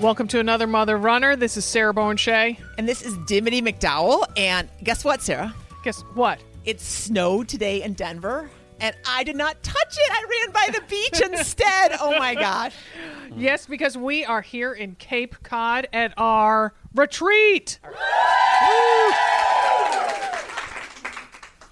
Welcome to another Mother Runner. This is Sarah Bowen Shea. And this is Dimity McDowell. And guess what, Sarah? Guess what? It snowed today in Denver. And I did not touch it. I ran by the beach instead. Oh my gosh. Yes, because we are here in Cape Cod at our retreat.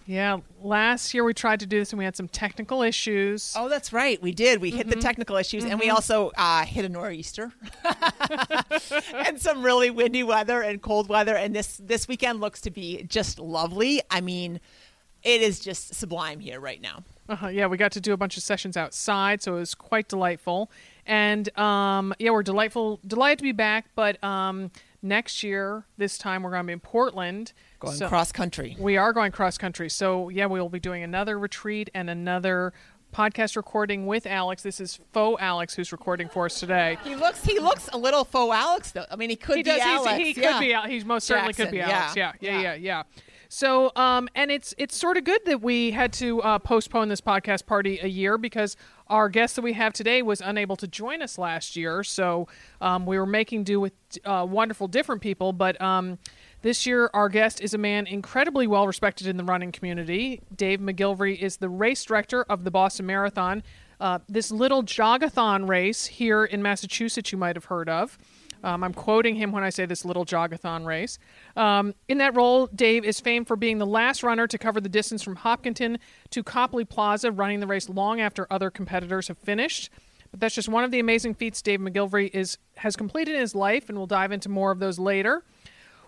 Yeah, last year we tried to do this and we had some technical issues. Oh, that's right. We did. We hit the technical issues and we also uh, hit a nor'easter and some really windy weather and cold weather. And this, this weekend looks to be just lovely. I mean, it is just sublime here right now. Uh-huh, yeah, we got to do a bunch of sessions outside, so it was quite delightful. And um, yeah, we're delightful, delighted to be back. But um, next year, this time we're going to be in Portland. Going So- cross country. We are going cross country. So, yeah, we will be doing another retreat and another podcast recording with Alex. This is faux Alex who's recording for us today. He looks he looks a little faux Alex though. I mean, he could He be does. Alex. he yeah. could be. He most certainly could be Jackson, Alex. Yeah. yeah, Yeah. Yeah. yeah. Yeah. So, um, and it's it's sort of good that we had to uh, postpone this podcast party a year because our guest that we have today was unable to join us last year. So um, we were making do with uh, wonderful different people, but um, this year our guest is a man incredibly well respected in the running community. Dave McGillivray is the race director of the Boston Marathon. Uh, this little jogathon race here in Massachusetts, you might have heard of. Um, I'm quoting him when I say this little jogathon race. Um, in that role, Dave is famed for being the last runner to cover the distance from Hopkinton to Copley Plaza, running the race long after other competitors have finished. But that's just one of the amazing feats Dave McGillivray is has completed in his life, and we'll dive into more of those later.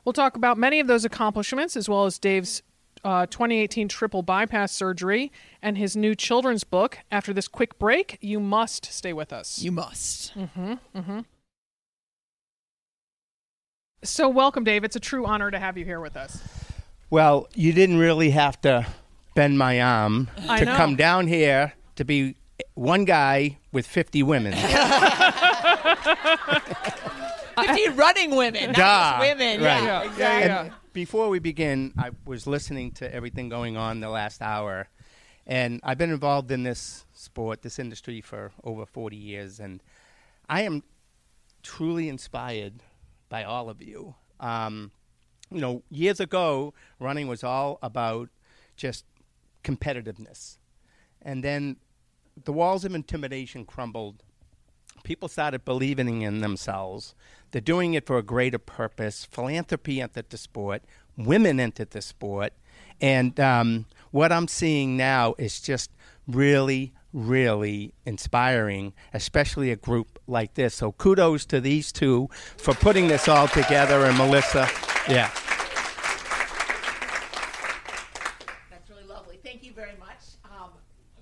We'll talk about many of those accomplishments, as well as Dave's uh, 2018 triple bypass surgery and his new children's book. After this quick break, you must stay with us. You must. So, welcome, Dave. It's a true honor to have you here with us. Well, you didn't really have to bend my arm to come down here to be one guy with 50 women. 50 running women, not Duh. just women. Right. Yeah, Yeah, exactly. yeah, yeah. And before we begin, I was listening to everything going on the last hour, and I've been involved in this sport, this industry for over 40 years, and I am truly inspired by all of you. Um, you know, years ago, running was all about just competitiveness. And then the walls of intimidation crumbled. People started believing in themselves. They're doing it for a greater purpose. Philanthropy entered the sport. Women entered the sport. And um, what I'm seeing now is just really, really inspiring, especially a group like this. So kudos to these two for putting this all together, and Melissa. Yeah. That's really lovely. Thank you very much. Um,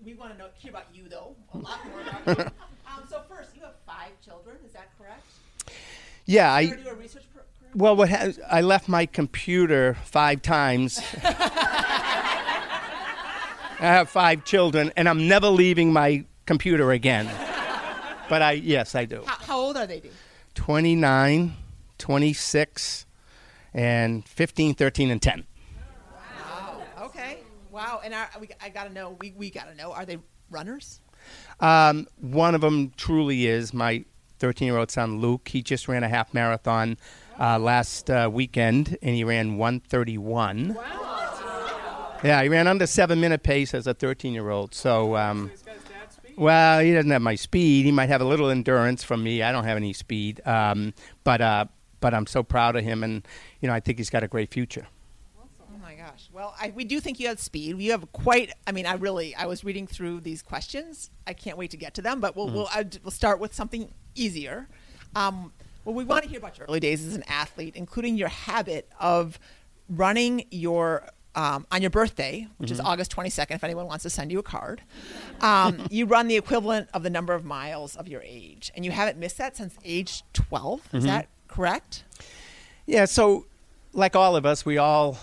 we want to know hear about you though, a lot more about you. Um, so first, you have five children. Is that correct? Yeah, I. ever do a research pro- program? Well, what has, I left my computer five times. I have five children, and I'm never leaving my computer again. But I, yes, I do. How, how old are they? Dude? 29, 26, and 15, 13, and 10. Wow. Okay. Wow. And are, we, I gotta know. We, we gotta know. Are they runners? Um, one of them truly is my 13 year old son, Luke. He just ran a half marathon uh, last uh, weekend, and he ran 131. Yeah, he ran under seven minute pace as a 13 year old. So, um, well, he doesn't have my speed. He might have a little endurance from me. I don't have any speed. Um, but, uh, but I'm so proud of him, and you know, I think he's got a great future. Gosh. Well, I, we do think you have speed. You have quite. I mean, I really. I was reading through these questions. I can't wait to get to them. But we'll we'll, I, we'll start with something easier. Um, well, we want to hear about your early days as an athlete, including your habit of running your. Um, on your birthday, which is August 22nd, if anyone wants to send you a card, um, you run the equivalent of the number of miles of your age. And you haven't missed that since age 12. Is that correct? Yeah, so like all of us, we all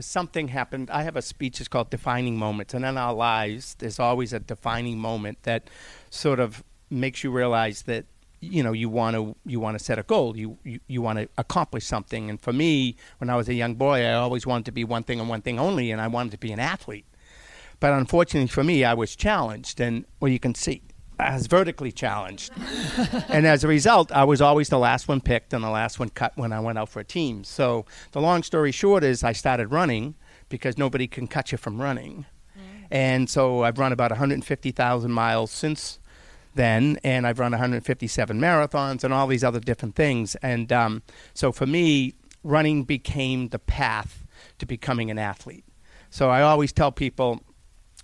something happened. I have a speech it's called defining moments, and in our lives, there's always a defining moment that sort of makes you realize that you know you want to you want to set a goal. You you, you want to accomplish something. And for me, when I was a young boy, I always wanted to be one thing and one thing only, and I wanted to be an athlete. But unfortunately for me, I was challenged, and well, you can see. I was vertically challenged. and as a result, I was always the last one picked and the last one cut when I went out for a team. So the long story short is I started running because nobody can cut you from running. And so I've run about 150,000 miles since then, and I've run 157 marathons and all these other different things. And um, so for me, running became the path to becoming an athlete. So I always tell people,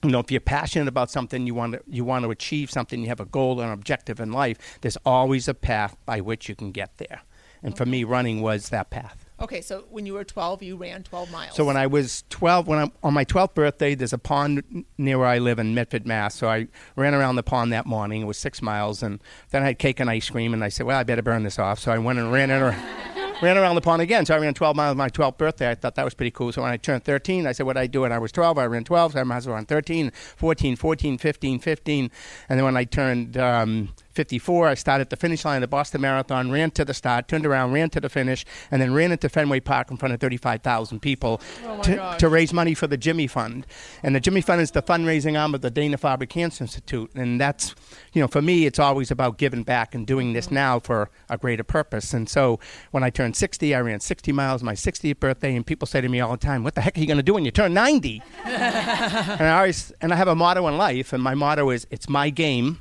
you know, if you're passionate about something, you want to you want to achieve something, you have a goal or an objective in life. There's always a path by which you can get there. And for me, running was that path. Okay, so when you were 12, you ran 12 miles. So when I was 12, when I'm on my 12th birthday, there's a pond near where I live in Medford, Mass. So I ran around the pond that morning. It was six miles, and then I had cake and ice cream, and I said, "Well, I better burn this off." So I went and ran it. Ran around the pond again. So I ran 12 miles on my 12th birthday. I thought that was pretty cool. So when I turned 13, I said, what I do when I was 12? I ran 12. So I might as well run 13, 14, 14, 15, 15. And then when I turned um, 54. I started at the finish line of the Boston Marathon, ran to the start, turned around, ran to the finish, and then ran into Fenway Park in front of 35,000 people Oh to, to raise money for the Jimmy Fund. And the Jimmy Fund is the fundraising arm of the Dana Farber Cancer Institute. And that's, you know, for me, it's always about giving back and doing this mm-hmm. now for a greater purpose. And so when I turned 60, I ran 60 miles, my 60th birthday, and people say to me all the time, What the heck are you going to do when you turn 90? and I always, and I have a motto in life, and my motto is, It's my game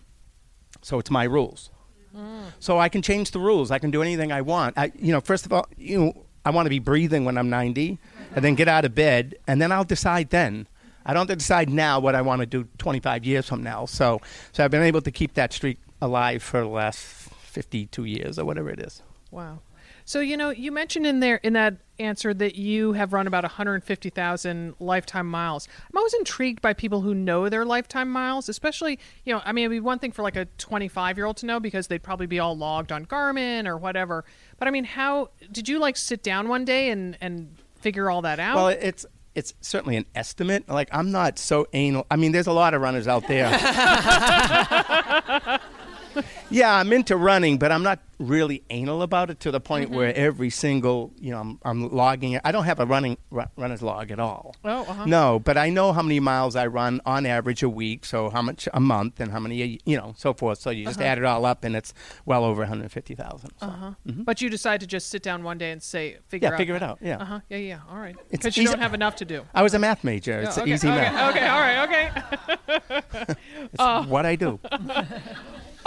so it's my rules. So I can change the rules. I can do anything I want. I, you know, first of all, you know, I want to be breathing when I'm 90, and then get out of bed, and then I'll decide then. I don't decide now what I want to do 25 years from now. So, so I've been able to keep that streak alive for the last 52 years or whatever it is. Wow. So you know, you mentioned in there in that answer that you have run about 150,000 lifetime miles. I'm always intrigued by people who know their lifetime miles, especially you know. I mean, it'd be one thing for like a 25 year old to know because they'd probably be all logged on Garmin or whatever. But I mean, how did you like sit down one day and and figure all that out? Well, it's it's certainly an estimate. Like I'm not so anal. I mean, there's a lot of runners out there. yeah, I'm into running, but I'm not really anal about it to the point where every single, you know, I'm, I'm logging it. I don't have a running ru- runner's log at all. oh, uh-huh. No, but I know how many miles I run on average a week, so how much a month, and how many, a- you know, so forth. So you just add it all up, and it's well over 150,000. So. Uh-huh. But you decide to just sit down one day and say, figure Yeah, out. figure it out. Yeah. Uh huh. Yeah, yeah. All right. It's Because you don't have enough to do. I was a math major. It's Oh, okay, easy okay, math. Okay. All right. Okay. It's what I do.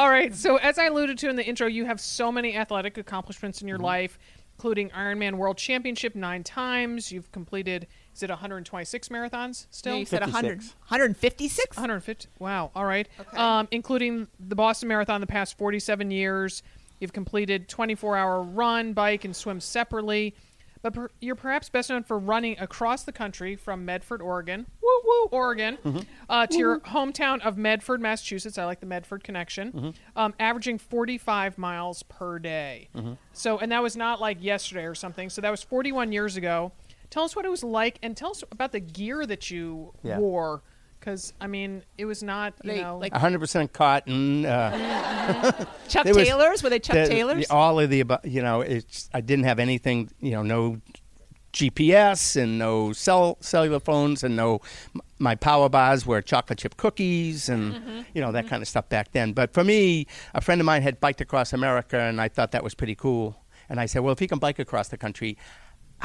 All right. So, as I alluded to in the intro, you have so many athletic accomplishments in your Mm-hmm. life, including Ironman World Championship nine times. You've completed, is it 126 marathons still? No, you said 100, 156? 150. Wow. All right. Okay. Um, including the Boston Marathon the past 47 years. You've completed 24 hour run, bike, and swim separately. But per- you're perhaps best known for running across the country from Medford, Oregon, woo woo, Oregon, Mm-hmm. uh, to your hometown of Medford, Massachusetts. I like the Medford connection. Mm-hmm. Um, averaging 45 miles per day. Mm-hmm. So, and that was not like yesterday or something. So that was 41 years ago. Tell us what it was like, and tell us about the gear that you Yeah. wore. Because I mean, it was not you They, know like 100% cotton. Uh, Chuck there was- Taylors? Were they Chuck the- Taylors? the- all of the above. You know, it's I didn't have anything. You know, no GPS and no cell cellular phones and no my power bars were chocolate chip cookies and Mm-hmm. you know that kind of stuff back then. But for me, a friend of mine had biked across America, and I thought that was pretty cool. And I said, well, if he can bike across the country.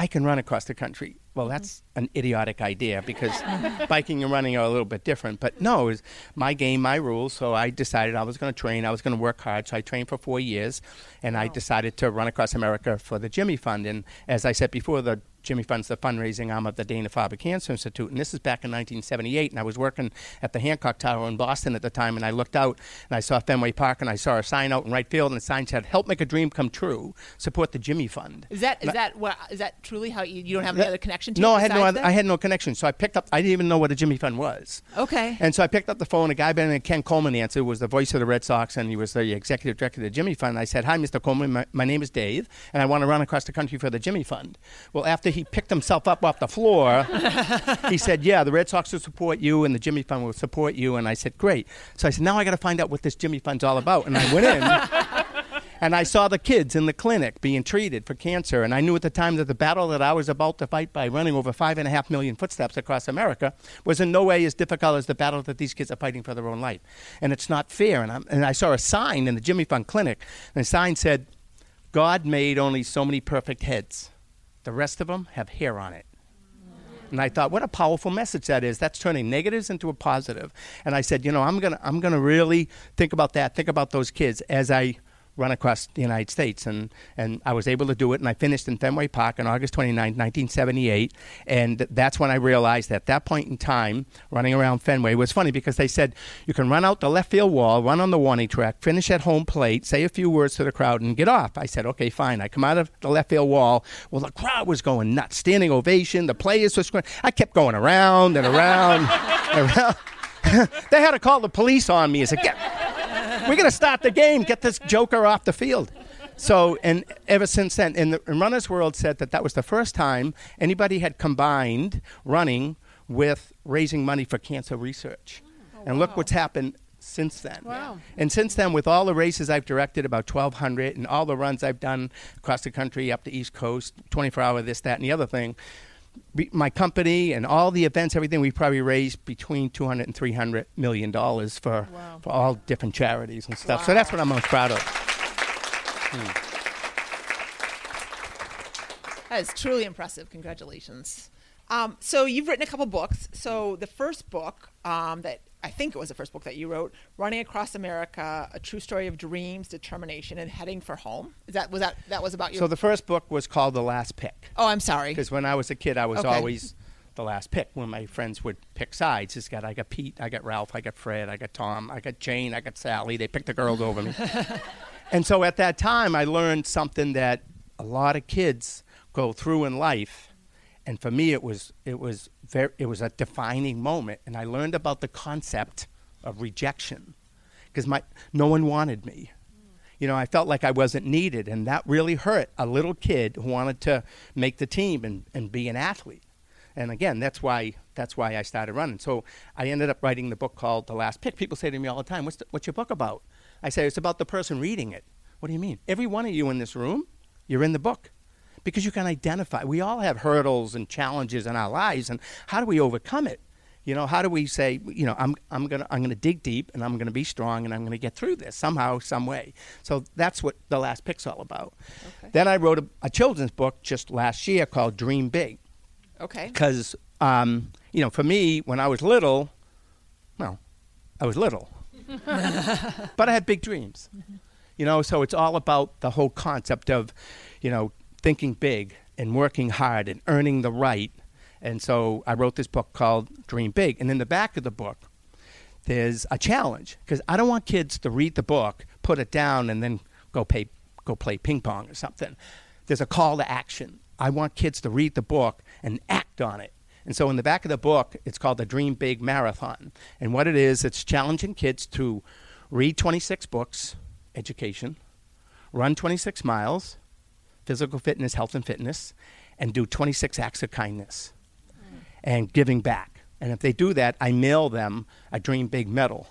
I can run across the country. Well, mm-hmm. that's an idiotic idea because biking and running are a little bit different. But no, it was my game, my rules. So I decided I was going to train. I was going to work hard. So I trained for four years, and I decided to run across America for the Jimmy Fund. And as I said before, the Jimmy Fund's the fundraising arm of the Dana Farber Cancer Institute, and this is back in 1978. And I was working at the Hancock Tower in Boston at the time, and I looked out and I saw Fenway Park, and I saw a sign out in right field, and the sign said, "Help make a dream come true. Support the Jimmy Fund." Is that is that what is that truly how you, you don't have any That- other connection to No, I had no. Other. I had no connection. So I picked up. I didn't even know what a Jimmy Fund was. Okay. And so I picked up the phone. A guy by the name of Ken Coleman answered. Was the voice of the Red Sox, and he was the executive director of the Jimmy Fund. I said, "Hi, Mr. Coleman. My, my name is Dave, and I want to run across the country for the Jimmy Fund." Well, after he picked himself up off the floor, he said, "Yeah, the Red Sox will support you, and the Jimmy Fund will support you." And I said, "Great." So I said, "Now I got to find out what this Jimmy Fund's all about." And I went in. And I saw the kids in the clinic being treated for cancer. And I knew at the time that the battle that I was about to fight by running over five and a half million footsteps across America was in no way as difficult as the battle that these kids are fighting for their own life. And it's not fair. And, I'm, and I saw a sign in the Jimmy Fund Clinic, and the sign said, God made only so many perfect heads. The rest of them have hair on it. And I thought, what a powerful message that is. That's turning negatives into a positive. And I said, you know, I'm gonna I'm gonna really think about that. Think about those kids as I run across the United States. And, and I was able to do it, and I finished in Fenway Park on August 29, 1978. And that's when I realized at that point in time, running around Fenway was funny because they said you can run out the left field wall, run on the warning track, finish at home plate, say a few words to the crowd, and get off. I said, okay, fine. I come out of the left field wall. Well, the crowd was going nuts, standing ovation. The players were screaming. I kept going around and around and around. they had to call the police on me. I said, get we're going to start the game. Get this joker off the field. So, and ever since then, and, the, and Runner's World said that that was the first time anybody had combined running with raising money for cancer research. Oh, and wow. look what's happened since then. Wow. And since then, with all the races I've directed, about 1,200, and all the runs I've done across the country, up the East Coast, 24 hour this, that, and the other thing, my company and all the events, everything, we probably raised between 200 and 300 million dollars for, wow. for all different charities and stuff. Wow. So that's what I'm most proud of. Hmm. That is truly impressive. Congratulations. Um, so you've written a couple books. So the first book um, that I think it was the first book that you wrote, "Running Across America: A True Story of Dreams, Determination, and Heading for Home." Is that was that that was about you? So the first book was called The Last Pick. Oh, I'm sorry. Because when I was a kid, I was okay. always the last pick when my friends would pick sides. It's got I got Pete, I got Ralph, I got Fred, I got Tom, I got Jane, I got Sally. They picked the girls over me. and so at that time, I learned something that a lot of kids go through in life, and for me, it was it was very, it was a defining moment, and I learned about the concept of rejection because my no one wanted me. You know, I felt like I wasn't needed, and that really hurt a little kid who wanted to make the team and, and be an athlete. And again, that's why that's why I started running. So I ended up writing the book called The Last Pick. People say to me all the time, "What's the, what's your book about?" I say it's about the person reading it. What do you mean? Every one of you in this room, you're in the book because you can identify. We all have hurdles and challenges in our lives, and how do we overcome it? You know, how do we say, you know, I'm, I'm going to I'm gonna dig deep and I'm going to be strong and I'm going to get through this somehow, some way. So that's what The Last Pick's all about. Okay. Then I wrote a, a children's book just last year called Dream Big. Okay. Because, um, you know, for me, when I was little, well, I was little, but I had big dreams. Mm-hmm. You know, so it's all about the whole concept of, you know, thinking big and working hard and earning the right. And so I wrote this book called Dream Big. And in the back of the book, there's a challenge because I don't want kids to read the book, put it down, and then go pay, go play ping pong or something. There's a call to action. I want kids to read the book and act on it. And so in the back of the book, it's called the Dream Big Marathon. And what it is, it's challenging kids to read 26 books, education, run 26 miles, physical fitness, health and fitness, and do 26 acts of kindness mm. and giving back. And if they do that, I mail them a Dream Big medal.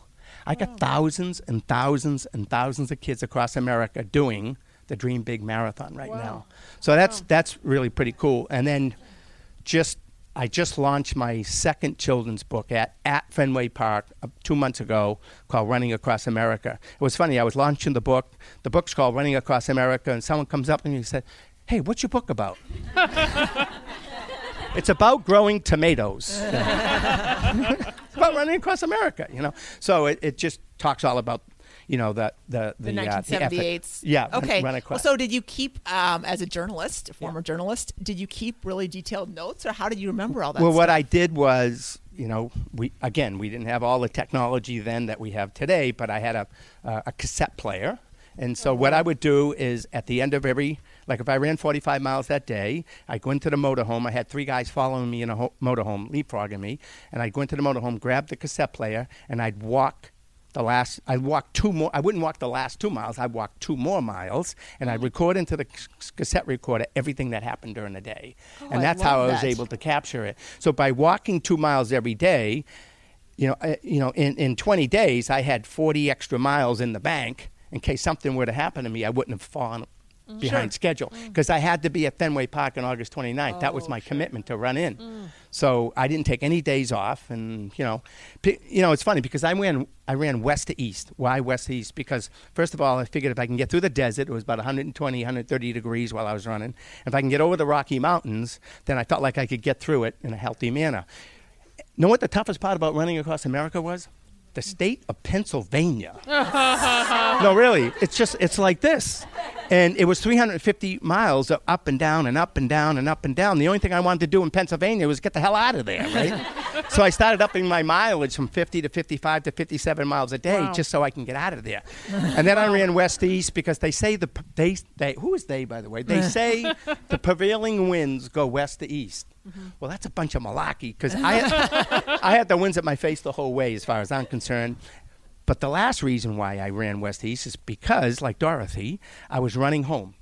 I got oh. thousands and thousands and thousands of kids across America doing the Dream Big Marathon right wow. now. So that's wow. that's really pretty cool. And then just I just launched my second children's book at, at Fenway Park uh, two months ago called Running Across America. It was funny. I was launching the book. The book's called Running Across America, and someone comes up and he said, Hey, what's your book about? it's about growing tomatoes. it's about running across America, you know. So it, it just talks all about you know the the the, the 1978. Uh, the yeah. Okay. Run, run well, so did you keep um, as a journalist, a former yeah. journalist? Did you keep really detailed notes, or how did you remember all that? Well, stuff? what I did was, you know, we again we didn't have all the technology then that we have today, but I had a uh, a cassette player, and so what I would do is at the end of every like if I ran 45 miles that day, I'd go into the motorhome. I had three guys following me in a ho- motorhome, leapfrogging me, and I'd go into the motorhome, grab the cassette player, and I'd walk the last I walked two more I wouldn't walk the last two miles I'd walk two more miles and I'd record into the cassette recorder everything that happened during the day. Oh, and that's I how I was able to capture it. So by walking two miles every day you know I, you know in, in 20 days I had 40 extra miles in the bank in case something were to happen to me, I wouldn't have fallen Mm. behind schedule because I had to be at Fenway Park on August 29th. that was Oh, my sure. commitment to run in. So I didn't take any days off, and you know, p- you know, it's funny because I ran I ran west to east. Why west to east? Because first of all, I figured if I can get through the desert, it was about 120, 130 degrees while I was running. If I can get over the Rocky Mountains, then I felt like I could get through it in a healthy manner. Know what the toughest part about running across America was? The state of Pennsylvania. no, really. It's just, it's like this. And it was 350 miles of up and down and up and down and up and down. The only thing I wanted to do in Pennsylvania was get the hell out of there, right? so I started upping my mileage from 50 to 55 to 57 miles a day Wow. just so I can get out of there. and then I ran west to east because they say the, they, they, who is they, by the way? They say the prevailing winds go west to east. Mm-hmm. Well, that's a bunch of malarkey because I, I had the winds at my face the whole way, as far as I'm concerned. But the last reason why I ran west east is because, like Dorothy, I was running home.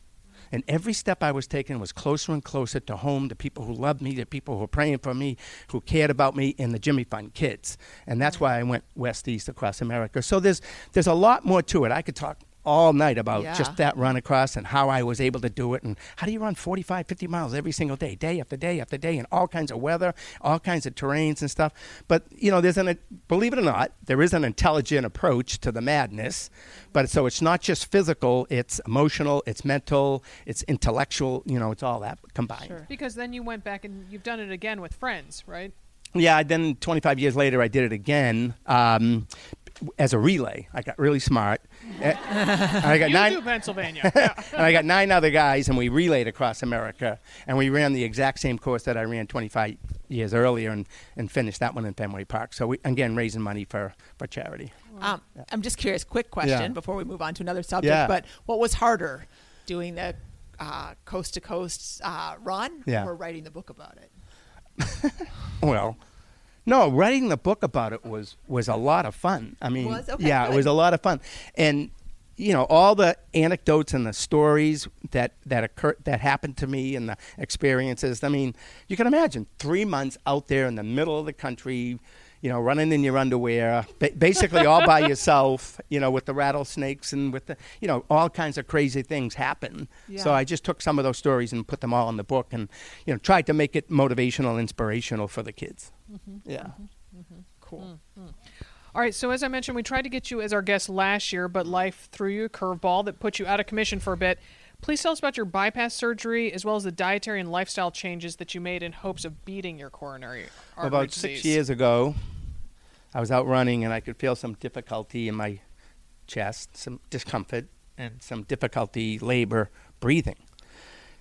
And every step I was taking was closer and closer to home, to people who loved me, to people who were praying for me, who cared about me, and the Jimmy Fund kids. And that's why I went west east across America. So there's there's a lot more to it. I could talk all night about Yeah. just that run across and how I was able to do it and how do you run 45, 50 miles every single day, day after day after day in all kinds of weather, all kinds of terrains and stuff. But, you know, there's an, believe it or not, there is an intelligent approach to the madness. But so it's not just physical, it's emotional, it's mental, it's intellectual, you know, it's all that combined. Sure. Because then you went back and you've done it again with friends, right? Yeah, then 25 years later, I did it again um, as a relay. I got really smart. Eh, and I got You nine. do Pennsylvania. and I got nine other guys, and we relayed across America, and we ran the exact same course that I ran 25 years earlier, and, and finished that one in Fenway Park. So we, again, raising money for, for charity. Um, I'm just curious. Quick question Yeah. before we move on to another subject. Yeah. But what was harder, doing the uh, coast to coast uh, run Yeah. or writing the book about it? Well, no, writing the book about it was was a lot of fun. I mean, Was? Okay, yeah, good. it was a lot of fun, and you know all the anecdotes and the stories that that occur that happened to me and the experiences. I mean, you can imagine three months out there in the middle of the country. You know, running in your underwear, ba- basically all by yourself. You know, with the rattlesnakes and with the, you know, all kinds of crazy things happen. So I just took some of those stories and put them all in the book, and you know, tried to make it motivational, inspirational for the kids. Mm-hmm. Yeah. Mm-hmm. Mm-hmm. Cool. All right, so as I mentioned, we tried to get you as our guest last year, but mm. life threw you a curveball that put you out of commission for a bit. Please tell us about your bypass surgery as well as the dietary and lifestyle changes that you made in hopes of beating your coronary artery About disease. six years ago, I was out running and I could feel some difficulty in my chest, some discomfort, and some difficulty labor breathing.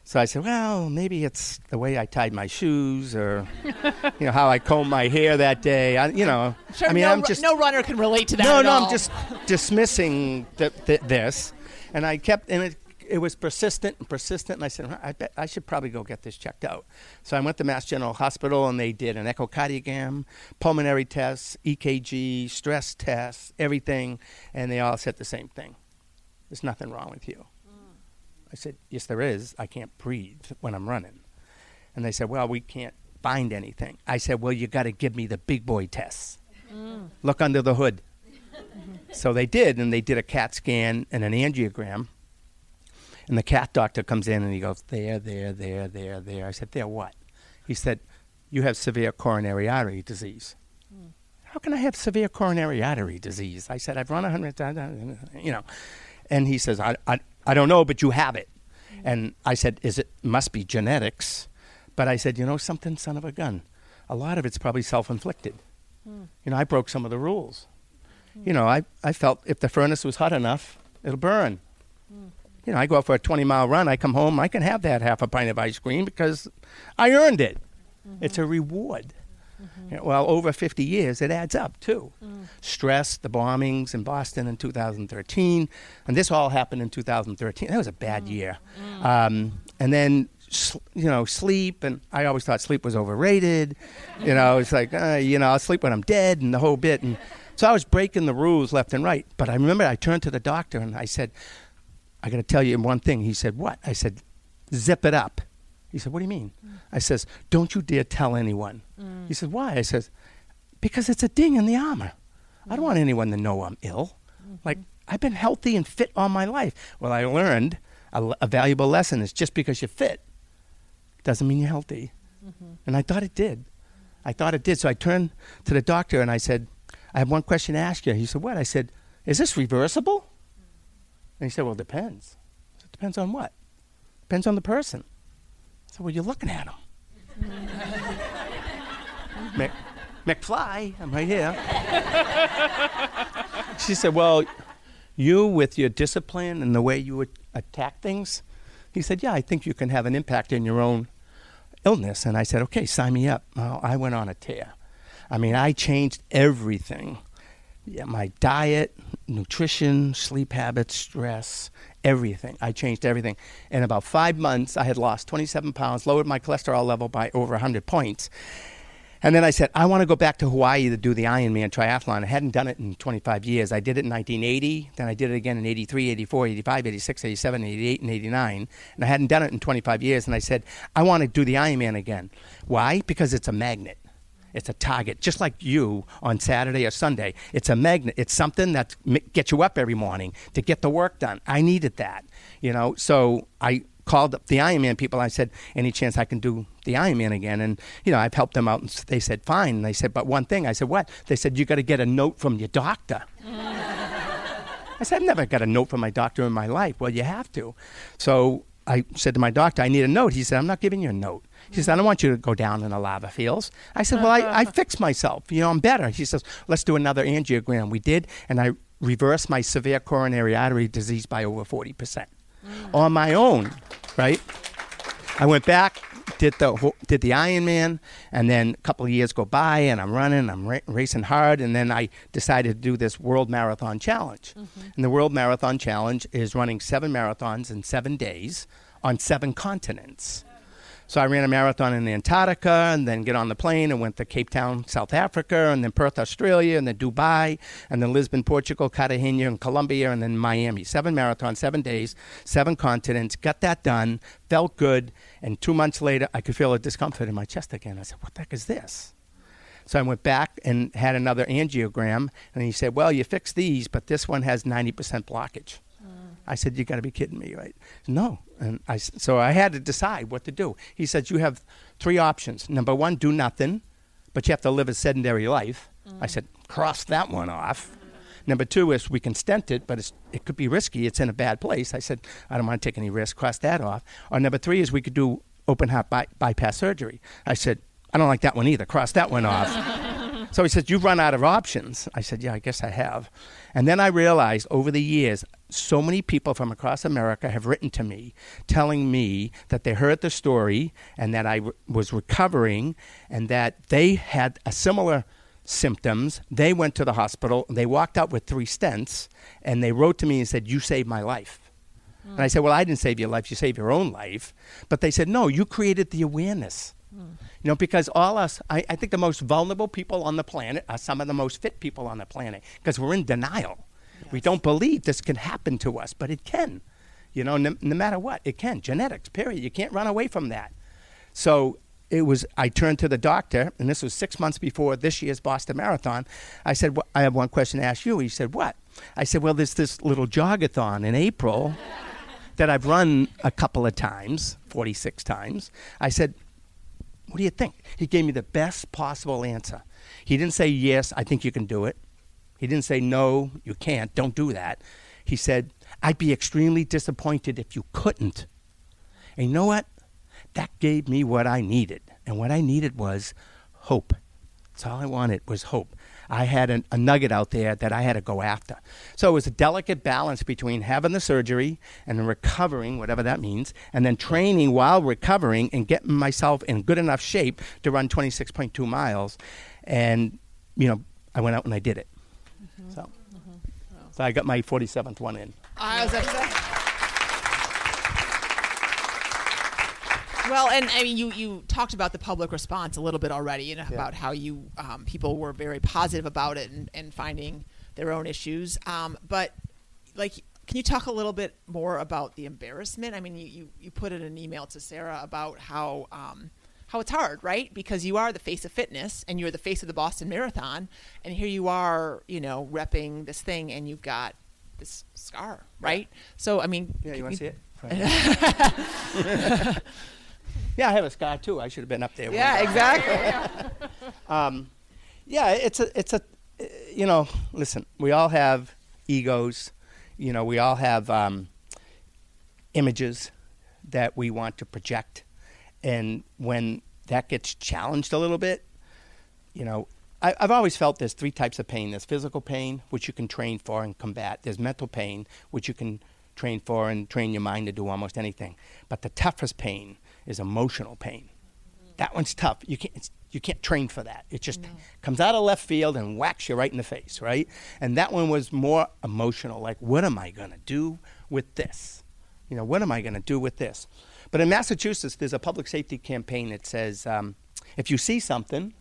So I said, well, maybe it's the way I tied my shoes or, you know, how I combed my hair that day. I, you know, Sure, I mean, no, I'm just no runner can relate to that. no, at no, all. I'm just dismissing th- th- this, and I kept, and it, it was persistent and persistent. And I said, I bet I should probably go get this checked out. So I went to Mass General Hospital, and they did an echocardiogram, pulmonary tests, EKG, stress tests, everything, and they all said the same thing: "There's nothing wrong with you." Mm. I said, "Yes, there is. I can't breathe when I'm running." And they said, "Well, we can't find anything." I said, "Well, you got to give me the big boy tests. Mm. Look under the hood." So they did, and they did a CAT scan and an angiogram. And the cat doctor comes in and he goes, There, there, there, there, there. I said, There what? He said, You have severe coronary artery disease. Hmm. How can I have severe coronary artery disease? I said, I've run a hundred times, you know. And he says, I, I, I don't know, but you have it. Hmm. And I said, Is it must be genetics? But I said, You know something, son of a gun? A lot of it's probably self inflicted. Hmm. You know, I broke some of the rules you know, I, I felt if the furnace was hot enough, it'll burn. You know, I go out for a 20 mile run, I come home, I can have that half a pint of ice cream because I earned it. Mm-hmm. It's a reward. Mm-hmm. You know, well, over 50 years, it adds up too. Mm. Stress, the bombings in Boston in 2013, and this all happened in 2013. That was a bad mm. year. Mm. Um, and then, you know, sleep, and I always thought sleep was overrated. You know, it's like, uh, you know, I'll sleep when I'm dead and the whole bit. And so I was breaking the rules left and right. But I remember I turned to the doctor and I said, I got to tell you one thing. He said, What? I said, Zip it up. He said, What do you mean? I says, Don't you dare tell anyone. He said, Why? I says, Because it's a ding in the armor. I don't want anyone to know I'm ill. Like, I've been healthy and fit all my life. Well, I learned a, a valuable lesson is just because you're fit doesn't mean you're healthy. Mm-hmm. And I thought it did. I thought it did. So I turned to the doctor and I said, I have one question to ask you. He said, What? I said, Is this reversible? And he said, Well, it depends. Said, depends on what? Depends on the person. I said, Well, you're looking at him. Mc, McFly, I'm right here. she said, Well, you with your discipline and the way you attack things, he said, Yeah, I think you can have an impact in your own illness. And I said, Okay, sign me up. Well, I went on a tear. I mean, I changed everything my diet, nutrition, sleep habits, stress, everything. I changed everything. In about five months, I had lost 27 pounds, lowered my cholesterol level by over 100 points. And then I said, I want to go back to Hawaii to do the Ironman triathlon. I hadn't done it in 25 years. I did it in 1980, then I did it again in 83, 84, 85, 86, 87, 88, and 89. And I hadn't done it in 25 years. And I said, I want to do the Ironman again. Why? Because it's a magnet. It's a target, just like you on Saturday or Sunday. It's a magnet. It's something that gets you up every morning to get the work done. I needed that, you know. So I called up the Ironman people. I said, any chance I can do the Ironman again? And, you know, I've helped them out. And they said, fine. And they said, but one thing. I said, what? They said, you got to get a note from your doctor. I said, I've never got a note from my doctor in my life. Well, you have to. So I said to my doctor, I need a note. He said, I'm not giving you a note. He said, I don't want you to go down in the lava fields. I said, Well, I, I fixed myself. You know, I'm better. He says, Let's do another angiogram. We did, and I reversed my severe coronary artery disease by over 40% mm. on my own right? I went back, did the did the Ironman, and then a couple of years go by, and I'm running, I'm ra- racing hard, and then I decided to do this World Marathon Challenge. Mm-hmm. And the World Marathon Challenge is running seven marathons in seven days on seven continents. So I ran a marathon in Antarctica and then get on the plane and went to Cape Town, South Africa, and then Perth, Australia, and then Dubai, and then Lisbon, Portugal, Cartagena, and Colombia, and then Miami. Seven marathons, seven days, seven continents. Got that done, felt good, and two months later, I could feel a discomfort in my chest again. I said, What the heck is this? So I went back and had another angiogram, and he said, Well, you fixed these, but this one has 90% blockage. I said, "You got to be kidding me, right?" No, and I so I had to decide what to do. He said, "You have three options. Number one, do nothing, but you have to live a sedentary life." Mm. I said, "Cross that one off." Number two is we can stent it, but it could be risky. It's in a bad place. I said, I don't want to take any risk. Cross that off. Or number three is we could do open heart by- bypass surgery. I said, I don't like that one either. Cross that one off. so he said, You've run out of options. I said, Yeah, I guess I have. And then I realized over the years, so many people from across America have written to me telling me that they heard the story and that I w- was recovering and that they had a similar symptoms. They went to the hospital, they walked out with three stents, and they wrote to me and said, You saved my life. Mm. And I said, Well, I didn't save your life, you saved your own life. But they said, No, you created the awareness. Mm. You know, because all us, I, I think the most vulnerable people on the planet are some of the most fit people on the planet because we're in denial. Yes. We don't believe this can happen to us, but it can. You know, no, no matter what, it can. Genetics, period. You can't run away from that. So it was I turned to the doctor, and this was six months before this year's Boston Marathon. I said, well, "I have one question to ask you." He said, "What?" I said, "Well, there's this little jogathon in April that I've run a couple of times, 46 times." I said, what do you think? He gave me the best possible answer. He didn't say, Yes, I think you can do it. He didn't say, No, you can't. Don't do that. He said, I'd be extremely disappointed if you couldn't. And you know what? That gave me what I needed. And what I needed was hope. That's all I wanted was hope. I had a, a nugget out there that I had to go after. So it was a delicate balance between having the surgery and recovering, whatever that means, and then training while recovering and getting myself in good enough shape to run 26.2 miles. And, you know, I went out and I did it. Mm-hmm. So, mm-hmm. so I got my 47th one in. I was Well, and I mean, you you talked about the public response a little bit already, and yeah. about how you um, people were very positive about it and, and finding their own issues. Um, but like, can you talk a little bit more about the embarrassment? I mean, you you, you put in an email to Sarah about how. Um, how it's hard, right? Because you are the face of fitness and you're the face of the Boston Marathon, and here you are, you know, repping this thing, and you've got this scar, right? So I mean, Yeah, you want to see it? it? yeah, I have a scar too. I should have been up there. yeah, exactly. Um, yeah, it's a, it's a, you know, listen, we all have egos. You know, we all have um, images that we want to project. And when that gets challenged a little bit, you know, I've always felt there's three types of pain. There's physical pain, which you can train for and combat. There's mental pain, which you can train for and train your mind to do almost anything. But the toughest pain is emotional pain. That one's tough. You can't you can't train for that. It just comes out of left field and whacks you right in the face, right? And that one was more emotional. Like, what am I gonna do with this? You know, what am I gonna do with this? But in Massachusetts, there's a public safety campaign that says, um, if you see something,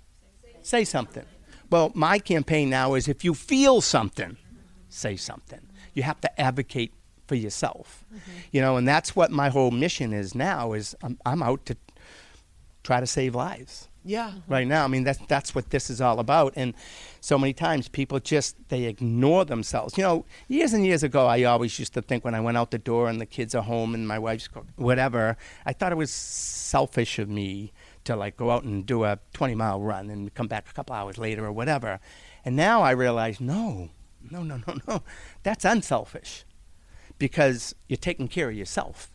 say something. Well, my campaign now is if you feel something, say something. You have to advocate for yourself. Mm-hmm. You know, and that's what my whole mission is now is I'm, I'm out to try to save lives yeah. Mm-hmm. right now. I mean, that's that's what this is all about. And so many times people just they ignore themselves. You know, years and years ago, I always used to think when I went out the door and the kids are home and my wife's cook, whatever, I thought it was selfish of me to like go out and do a 20 mile run and come back a couple hours later or whatever. And now I realize, no, no, no, no, no, that's unselfish because you're taking care of yourself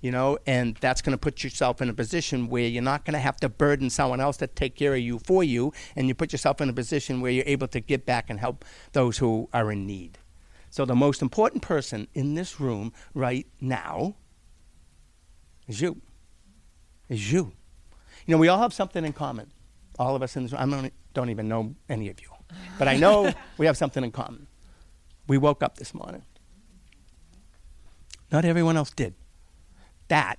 you know, and that's going to put yourself in a position where you're not going to have to burden someone else to take care of you for you, and you put yourself in a position where you're able to give back and help those who are in need. So the most important person in this room right now is you. Is you. You know, we all have something in common. All of us in this room. I don't, don't even know any of you, but I know we have something in common. We woke up this morning. Not everyone else did. That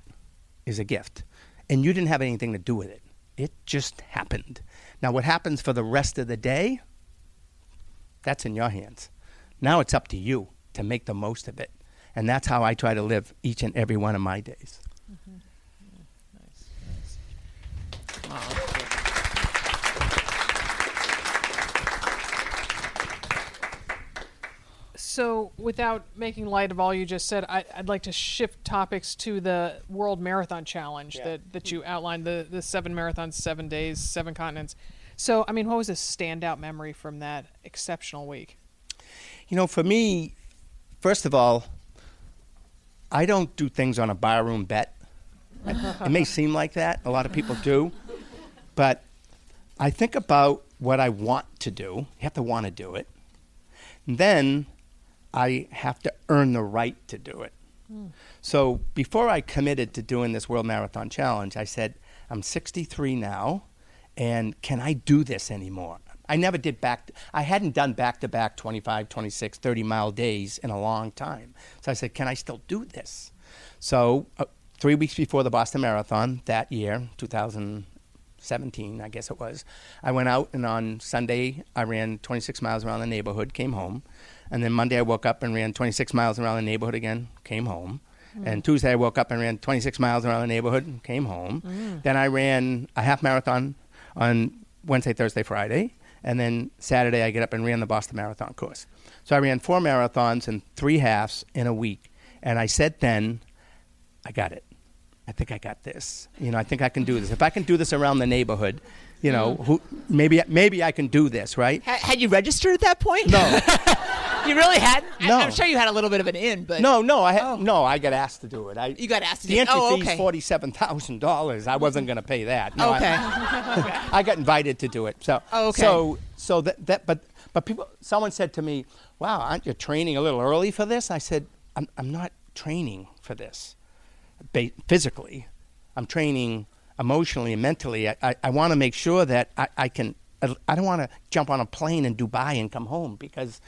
is a gift. And you didn't have anything to do with it. It just happened. Now, what happens for the rest of the day, that's in your hands. Now it's up to you to make the most of it. And that's how I try to live each and every one of my days. Mm-hmm. So, without making light of all you just said, I, I'd like to shift topics to the World Marathon Challenge Yeah. that, that you outlined the, the seven marathons, seven days, seven continents. So, I mean, what was a standout memory from that exceptional week? You know, for me, first of all, I don't do things on a barroom bet. it may seem like that. A lot of people do. But I think about what I want to do. You have to want to do it. And then I have to earn the right to do it. So before I committed to doing this World Marathon Challenge, I said, I'm 63 now, and can I do this anymore? I never did back, I hadn't done back to back 25, 26, 30 mile days in a long time. So I said, can I still do this? So uh, three weeks before the Boston Marathon that year, 2017, I guess it was, I went out and on Sunday I ran 26 miles around the neighborhood, came home. And then Monday I woke up and ran 26 miles around the neighborhood again, came home. And mm. Tuesday I woke up and ran 26 miles around the neighborhood, and came home. Mm. Then I ran a half marathon on Wednesday, Thursday, Friday. And then Saturday I get up and ran the Boston Marathon course. So I ran four marathons and three halves in a week. And I said then, I got it. I think I got this. You know, I think I can do this. If I can do this around the neighborhood, you know, mm-hmm. who, maybe maybe I can do this, right? Ha- had you registered at that point? No. you really hadn't. No. I'm sure you had a little bit of an in, but No, no, I ha- Oh. no, I got asked to do it. I you got asked to the do. entry oh, fee's okay. forty seven thousand dollars. I wasn't going to pay that. No, I- okay. I, got invited to do it. So Oh, okay. so so that, that but but people someone said to me, "Wow, aren't you training a little early for this?" I said, "I'm I'm not training for this, ba- physically. I'm training emotionally and mentally. I I, I want to make sure that I, I can. I don't want to jump on a plane in Dubai and come home because,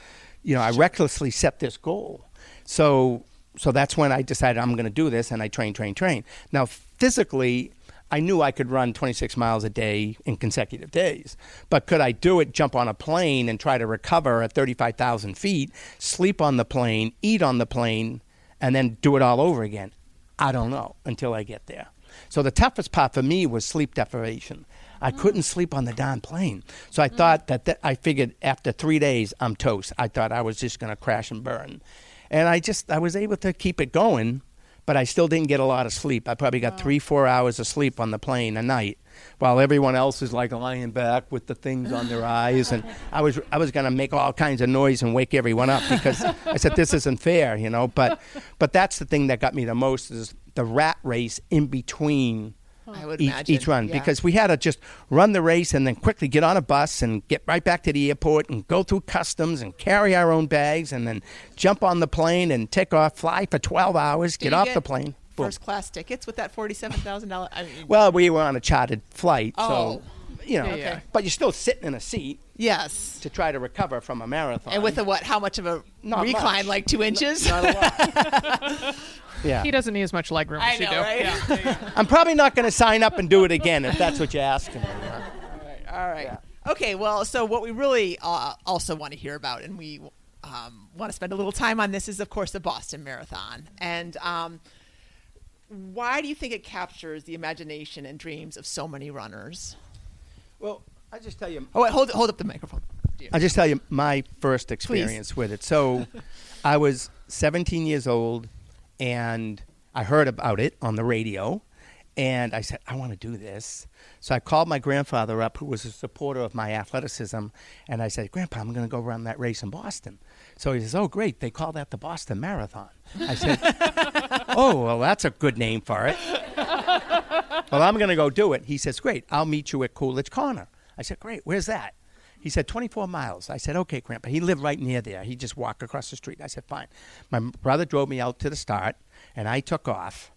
you know, I recklessly set this goal. So so that's when I decided I'm going to do this, and I train, train, train. Now physically. I knew I could run 26 miles a day in consecutive days. But could I do it, jump on a plane and try to recover at 35,000 feet, sleep on the plane, eat on the plane, and then do it all over again? I don't know until I get there. So the toughest part for me was sleep deprivation. I mm. couldn't sleep on the darn plane. So I mm. thought that, that I figured after three days I'm toast. I thought I was just going to crash and burn, and I just I was able to keep it going, but I still didn't get a lot of sleep. I probably got oh. three four hours of sleep on the plane a night, while everyone else is like lying back with the things on their eyes, and I was I was going to make all kinds of noise and wake everyone up because I said this isn't fair, you know. But but that's the thing that got me the most is the rat race in between I would each, imagine each run yeah. because we had to just run the race and then quickly get on a bus and get right back to the airport and go through customs and carry our own bags and then jump on the plane and take off, fly for 12 hours, Did get off get the plane. boom. First class tickets with that forty-seven thousand dollars. I mean, Well, we were on a chartered flight, Oh. so you know, Yeah, yeah. but you're still sitting in a seat yes. to try to recover from a marathon. And with a what? How much of a Not recline? much. Like two inches? Not a lot. yeah. He doesn't need as much leg room I as you do. right? Yeah. I'm probably not going to sign up and do it again if that's what you're asking me. All right. Okay. Well, so what we really uh, also want to hear about, and we um, want to spend a little time on this, is of course the Boston Marathon. And um, why do you think it captures the imagination and dreams of so many runners? Well, I just tell you, Oh, wait, hold hold up the microphone. I'll just tell you my first experience with it. So, I was 17 years old, and I heard about it on the radio, and I said, I want to do this. So I called my grandfather up, who was a supporter of my athleticism, and I said, Grandpa, I'm going to go run that race in Boston. So he says, Oh, great, they call that the Boston Marathon. I said, Oh, well, that's a good name for it. well, I'm going to go do it. He says, Great, I'll meet you at Coolidge Corner. I said, Great, where's that? He said, 24 miles. I said, okay, Grandpa. He lived right near there. He just walked across the street. I said, fine. My brother drove me out to the start, and I took off,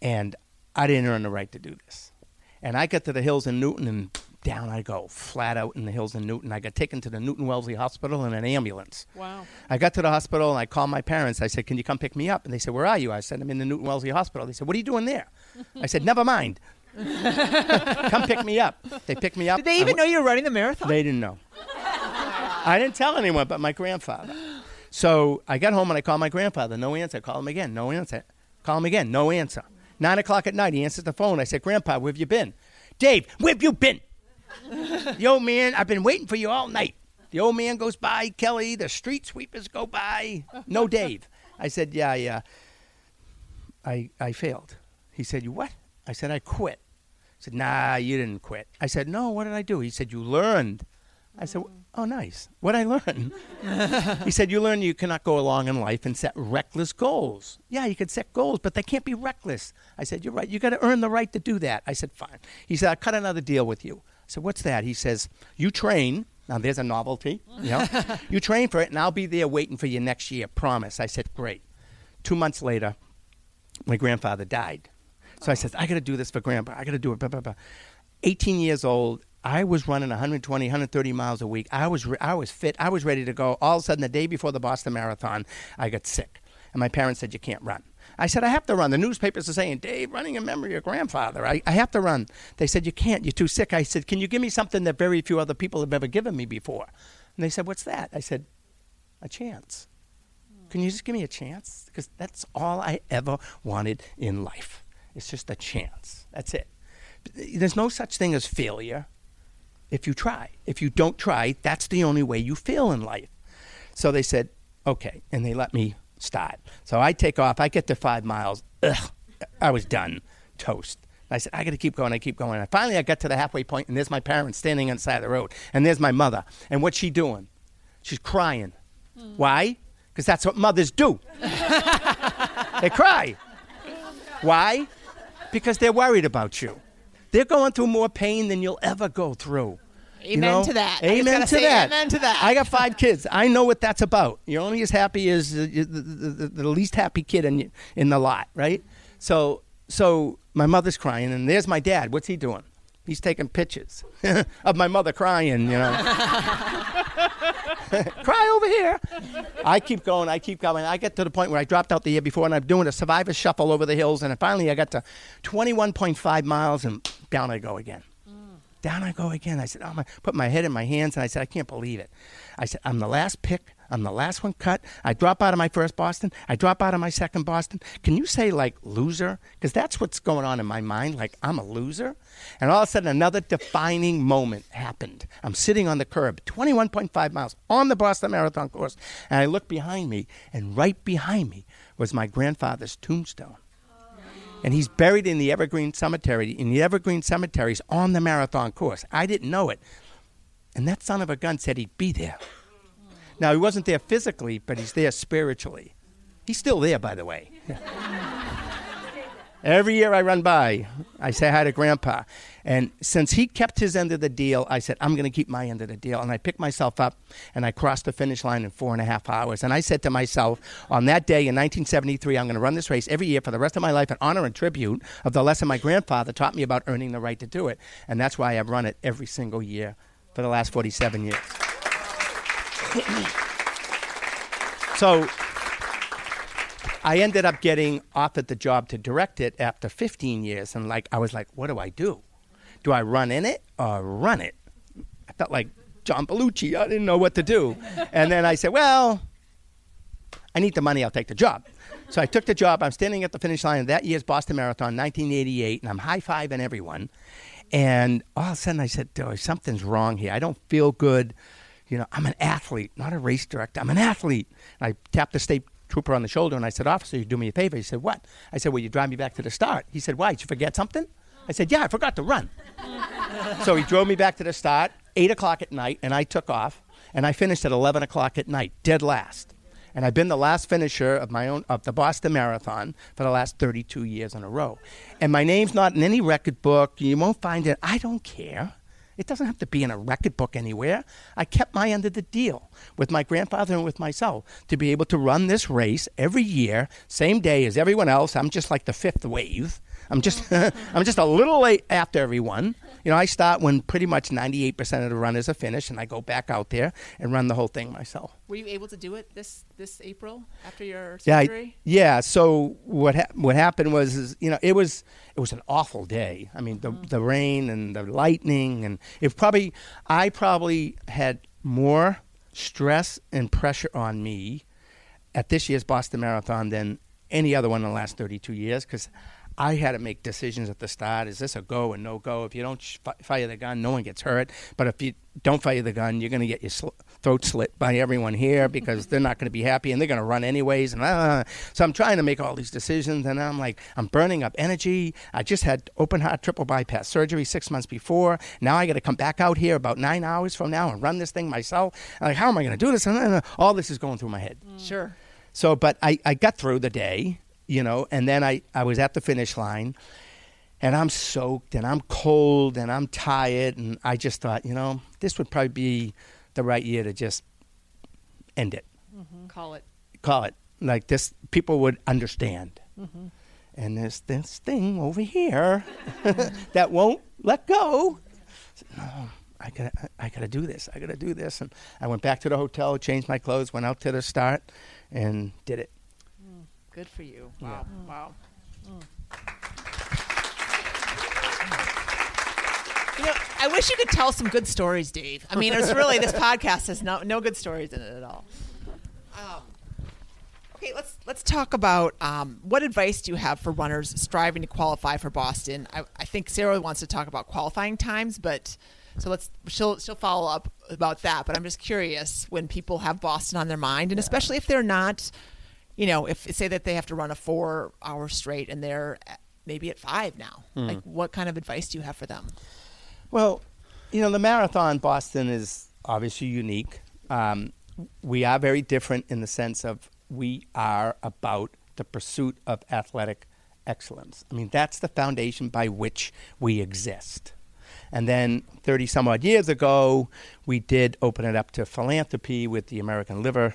and I didn't earn the right to do this. And I got to the hills in Newton, and down I go, flat out in the hills in Newton. I got taken to the Newton Wellesley Hospital in an ambulance. Wow. I got to the hospital and I called my parents. I said, Can you come pick me up? And they said, Where are you? I said, I'm in the Newton Wellesley Hospital. They said, What are you doing there? I said, Never mind. come pick me up. They picked me up. Did they even went- know you were running the marathon? They didn't know. I didn't tell anyone but my grandfather. So I got home and I called my grandfather. No answer. Call him again. No answer. Call him again. No answer. Nine o'clock at night, he answers the phone. I said, Grandpa, where have you been? Dave, where have you been? the old man, I've been waiting for you all night. The old man goes by, Kelly. The street sweepers go by. No Dave. I said, Yeah, yeah. I, I failed. He said, You what? I said, I quit. He said, Nah, you didn't quit. I said, No, what did I do? He said, You learned. I said, Oh, nice. What I learn? he said, You learn you cannot go along in life and set reckless goals. Yeah, you could set goals, but they can't be reckless. I said, You're right. You got to earn the right to do that. I said, Fine. He said, I'll cut another deal with you. I said, What's that? He says, You train. Now, there's a novelty. You, know? you train for it, and I'll be there waiting for you next year. Promise. I said, Great. Two months later, my grandfather died. So I said, I got to do this for grandpa. I got to do it. Blah, blah, blah. 18 years old. I was running 120, 130 miles a week. I was, re- I was fit. I was ready to go. All of a sudden, the day before the Boston Marathon, I got sick. And my parents said, You can't run. I said, I have to run. The newspapers are saying, Dave, running in memory of your grandfather. I, I have to run. They said, You can't. You're too sick. I said, Can you give me something that very few other people have ever given me before? And they said, What's that? I said, A chance. Can you just give me a chance? Because that's all I ever wanted in life. It's just a chance. That's it. There's no such thing as failure if you try. If you don't try, that's the only way you fail in life. So they said, okay. And they let me start. So I take off. I get to five miles. Ugh, I was done. Toast. I said, I got to keep going. I keep going. And finally, I got to the halfway point, and there's my parents standing on the side of the road. And there's my mother. And what's she doing? She's crying. Hmm. Why? Because that's what mothers do. they cry. Why? Because they're worried about you. They're going through more pain than you'll ever go through. You Amen know? to that. Amen gotta that. amen to that. I got five kids. I know what that's about. You're only as happy as the, the, the, the least happy kid in in the lot, right? So so my mother's crying, and there's my dad. What's he doing? He's taking pictures of my mother crying. You know, cry over here. I keep going. I keep going. I get to the point where I dropped out the year before, and I'm doing a survivor shuffle over the hills, and finally I got to 21.5 miles, and down I go again. Mm. Down I go again. I said, oh my, put my head in my hands, and I said, I can't believe it. I said, I'm the last pick I'm the last one cut. I drop out of my first Boston. I drop out of my second Boston. Can you say like loser? Because that's what's going on in my mind. Like I'm a loser. And all of a sudden, another defining moment happened. I'm sitting on the curb, 21.5 miles on the Boston Marathon course, and I look behind me, and right behind me was my grandfather's tombstone. And he's buried in the Evergreen Cemetery, in the Evergreen Cemeteries on the marathon course. I didn't know it. And that son of a gun said he'd be there. Now, he wasn't there physically, but he's there spiritually. He's still there, by the way. Every year I run by, I say hi to Grandpa. And since he kept his end of the deal, I said, I'm going to keep my end of the deal. And I picked myself up and I crossed the finish line in four and a half hours. And I said to myself, on that day in 1973, I'm going to run this race every year for the rest of my life in honor and tribute of the lesson my grandfather taught me about earning the right to do it. And that's why I've run it every single year for the last 47 years. So I ended up getting offered the job to direct it after 15 years, and like I was like, what do I do? Do I run in it or run it? I felt like John Belushi. I didn't know what to do, and then I said, well, I need the money. I'll take the job. So I took the job. I'm standing at the finish line of that year's Boston Marathon, 1988, and I'm high fiving everyone. And all of a sudden, I said, something's wrong here. I don't feel good. You know, I'm an athlete, not a race director. I'm an athlete. And I tapped the state trooper on the shoulder and I said, Officer, you do me a favor. He said, What? I said, Well, you drive me back to the start. He said, Why? Did you forget something? I said, Yeah, I forgot to run. so he drove me back to the start, 8 o'clock at night, and I took off. And I finished at 11 o'clock at night, dead last. And I've been the last finisher of my own of the Boston Marathon for the last 32 years in a row. And my name's not in any record book. You won't find it. I don't care. It doesn't have to be in a record book anywhere. I kept my end of the deal with my grandfather and with myself to be able to run this race every year, same day as everyone else. I'm just like the fifth wave. I'm just oh. I'm just a little late after everyone. You know, I start when pretty much 98% of the runners are finished, and I go back out there and run the whole thing myself. Were you able to do it this this April after your Yeah, surgery? I, yeah. So what ha- what happened was, is, you know, it was it was an awful day. I mean, the mm. the rain and the lightning, and it probably I probably had more stress and pressure on me at this year's Boston Marathon than any other one in the last 32 years because I had to make decisions at the start. Is this a go and no go? If you don't sh- fire the gun, no one gets hurt. But if you don't fire the gun, you're going to get your sl- throat slit by everyone here because they're not going to be happy and they're going to run anyways. And uh, so I'm trying to make all these decisions, and I'm like, I'm burning up energy. I just had open heart triple bypass surgery six months before. Now I got to come back out here about nine hours from now and run this thing myself. I'm like, how am I going to do this? And uh, all this is going through my head. Sure. So, but I, I got through the day, you know, and then I, I was at the finish line and I'm soaked and I'm cold and I'm tired. And I just thought, you know, this would probably be the right year to just end it, mm-hmm. Call it. call it. Like this, people would understand. Mm-hmm. And there's this thing over here that won't let go. No, I gotta, I gotta do this. I gotta do this. And I went back to the hotel, changed my clothes, went out to the start, and did it. Good for you. Wow. Wow. You know, I wish you could tell some good stories, Dave. I mean, it's really this podcast has no no good stories in it at all. Um, okay, let's let's talk about um, what advice do you have for runners striving to qualify for Boston? I, I think Sarah wants to talk about qualifying times, but so let's she'll she'll follow up about that. But I'm just curious when people have Boston on their mind, and especially if they're not, you know, if say that they have to run a four hour straight and they're maybe at five now, like what kind of advice do you have for them? Well, you know, the marathon Boston is obviously unique. Um, we are very different in the sense of we are about the pursuit of athletic excellence. I mean, that's the foundation by which we exist. And then 30 some odd years ago, we did open it up to philanthropy with the American Liver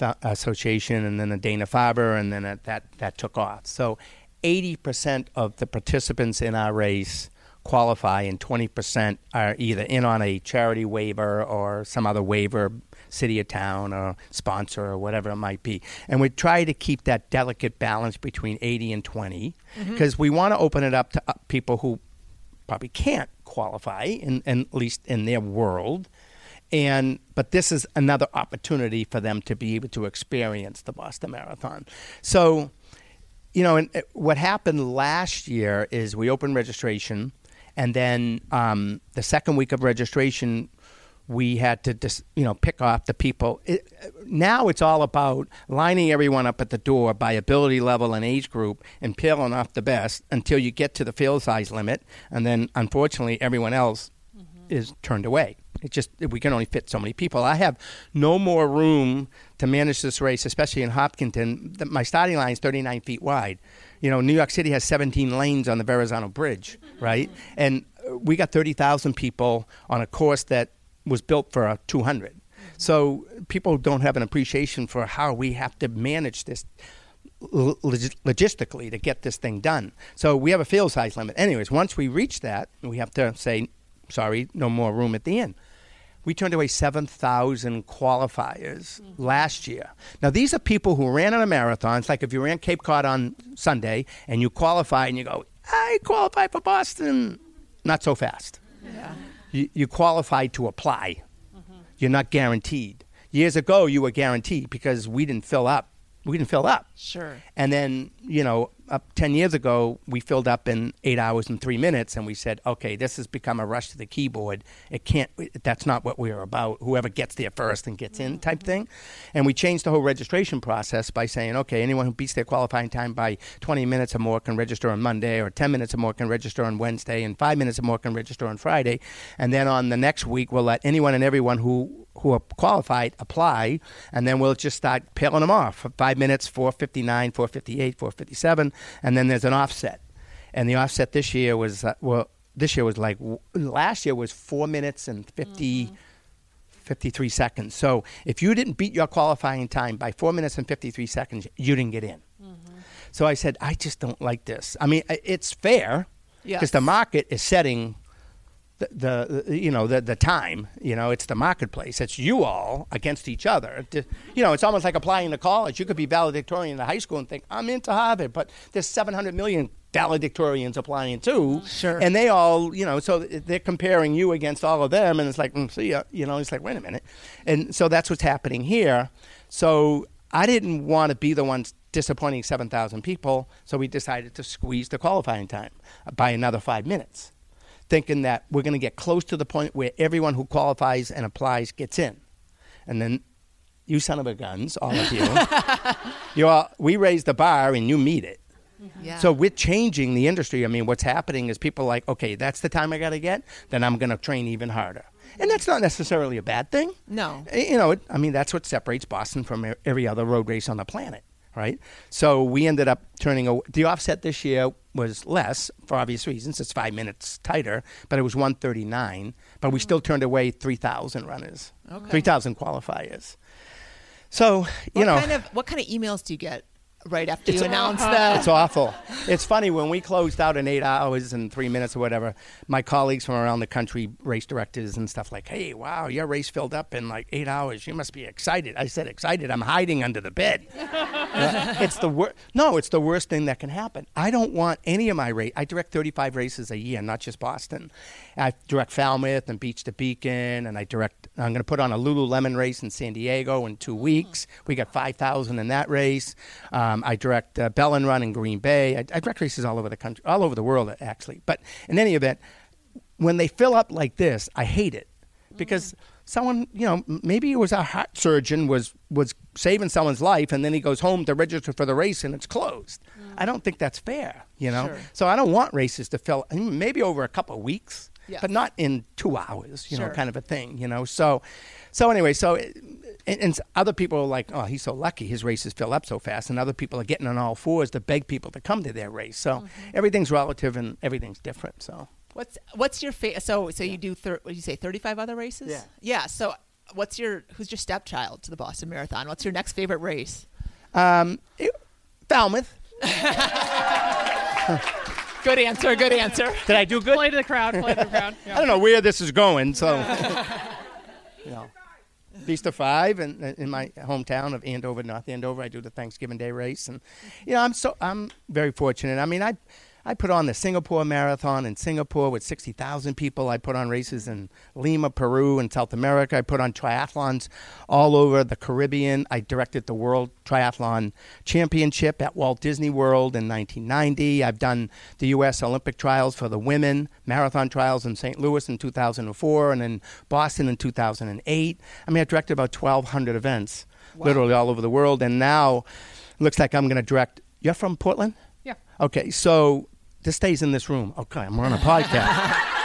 Association and then the Dana Farber, and then that, that, that took off. So 80% of the participants in our race qualify, and 20% are either in on a charity waiver or some other waiver, city or town or sponsor or whatever it might be. And we try to keep that delicate balance between 80 and 20 because we want to open it up to uh, people who probably can't qualify, in, in, at least in their world. And but this is another opportunity for them to be able to experience the Boston Marathon. So, you know, and uh, what happened last year is we opened registration, and then um, the second week of registration, we had to just you know pick off the people. It, now it's all about lining everyone up at the door by ability level and age group and peeling off the best until you get to the field size limit, and then unfortunately everyone else. Is turned away. It just we can only fit so many people. I have no more room to manage this race, especially in Hopkinton. My starting line is 39 feet wide. You know, New York City has 17 lanes on the Verrazano Bridge, right? And uh, we got 30,000 people on a course that was built for 200. So people don't have an appreciation for how we have to manage this logistically to get this thing done. So we have a field size limit. Anyways, once we reach that, we have to say, sorry, no more room at the inn. We turned away 7,000 qualifiers mm-hmm. last year. Now, these are people who ran on a marathon. It's like if you ran Cape Cod on Sunday and you qualify and you go, I qualify for Boston. Not so fast. Yeah you, you qualified to apply. Mm-hmm. You're not guaranteed. Years ago, you were guaranteed because we didn't fill up. We didn't fill up. Sure. And then, you know, up 10 years ago, we filled up in eight hours and three minutes, and we said, okay, this has become a rush to the keyboard. It can't, that's not what we're about. Whoever gets there first and gets in mm-hmm. type thing. And we changed the whole registration process by saying, okay, anyone who beats their qualifying time by 20 minutes or more can register on Monday, or 10 minutes or more can register on Wednesday, and five minutes or more can register on Friday. And then on the next week, we'll let anyone and everyone who who are qualified apply, and then we'll just start peeling them off. Five minutes, 459, 458, 457, and then there's an offset. And the offset this year was, uh, well, this year was like, last year was four minutes and 50, mm-hmm. 53 seconds. So if you didn't beat your qualifying time by four minutes and 53 seconds, you didn't get in. Mm-hmm. So I said, I just don't like this. I mean, it's fair because yes. the market is setting the, the you know the the time you know it's the marketplace. It's you all against each other. You know it's almost like applying to college. You could be valedictorian in high school and think i'm into harvard but there's 700 million valedictorians applying too. Sure. And they all you know so they're comparing you against all of them and it's like mm, see ya. you know it's like wait a minute. And so that's what's happening here. So i didn't want to be the one disappointing 7000 people so we decided to squeeze the qualifying time by another five minutes thinking that we're going to get close to the point where everyone who qualifies and applies gets in. And then you son of a guns, all of you, you all, we raise the bar and you meet it. Yeah. So we're changing the industry. I mean, what's happening is people like, okay, that's the time I got to get, then I'm going to train even harder. And that's not necessarily a bad thing. No. Eh, you know, I mean, that's what separates Boston from every other road race on the planet right? So we ended up turning a, the offset this year was less for obvious reasons. It's five minutes tighter, but it was 139. But we mm. still turned away 3,000 runners, okay. 3,000 qualifiers. So you what know, kind of, what kind of emails do you get right after it's you announce that. It's awful. It's funny when we closed out in eight hours and three minutes or whatever. My colleagues from around the country, race directors and stuff, like, "Hey, wow, your race filled up in like eight hours. You must be excited." I said, "Excited? I'm hiding under the bed." it's the worst. No, it's the worst thing that can happen. I don't want any of my race. I direct 35 races a year, not just Boston. I direct Falmouth and Beach to Beacon, and I direct. I'm going to put on a Lululemon race in San Diego in two weeks. We got 5,000 in that race. Um, I direct uh, and Run in Green Bay. I, I direct races all over the country, all over the world, actually. But in any event, when they fill up like this, I hate it because. Mm someone, you know, maybe it was a heart surgeon was was saving someone's life, and then he goes home to register for the race and it's closed. Mm. I don't think that's fair, you know. Sure. So I don't want races to fill maybe over a couple of weeks, but not in two hours, you sure. know, kind of a thing, you know. So, so anyway, so. And, and, other people are like, "Oh, he's so lucky; his races fill up so fast." And other people are getting on all fours to beg people to come to their race. So mm-hmm. everything's relative and everything's different. So What's what's your favorite? So so yeah. you do thir- what did you say thirty five other races? Yeah. Yeah. So what's your who's your stepchild to the Boston Marathon? What's your next favorite race? Um, it, Falmouth. good answer. Good answer. Did I do good? Play to the crowd. Play to the crowd. Yeah. I don't know where this is going, so. you know. Feaster Five, in, in my hometown of Andover, North Andover, I do the Thanksgiving Day race, and you know I'm so I'm very fortunate. I mean, I I put on the Singapore Marathon in Singapore with 60,000 people. I put on races in Lima, Peru, and South America. I put on triathlons all over the Caribbean. I directed the World Triathlon Championship at Walt Disney World in 1990. I've done the U.S. Olympic trials for the women, marathon trials in St. Louis in 2004, and in Boston in 2008. I mean, I directed about 1,200 events, wow. literally all over the world. And now it looks like I'm going to direct. You're from Portland? Yeah. Okay, so this stays in this room. Okay, I'm on a podcast.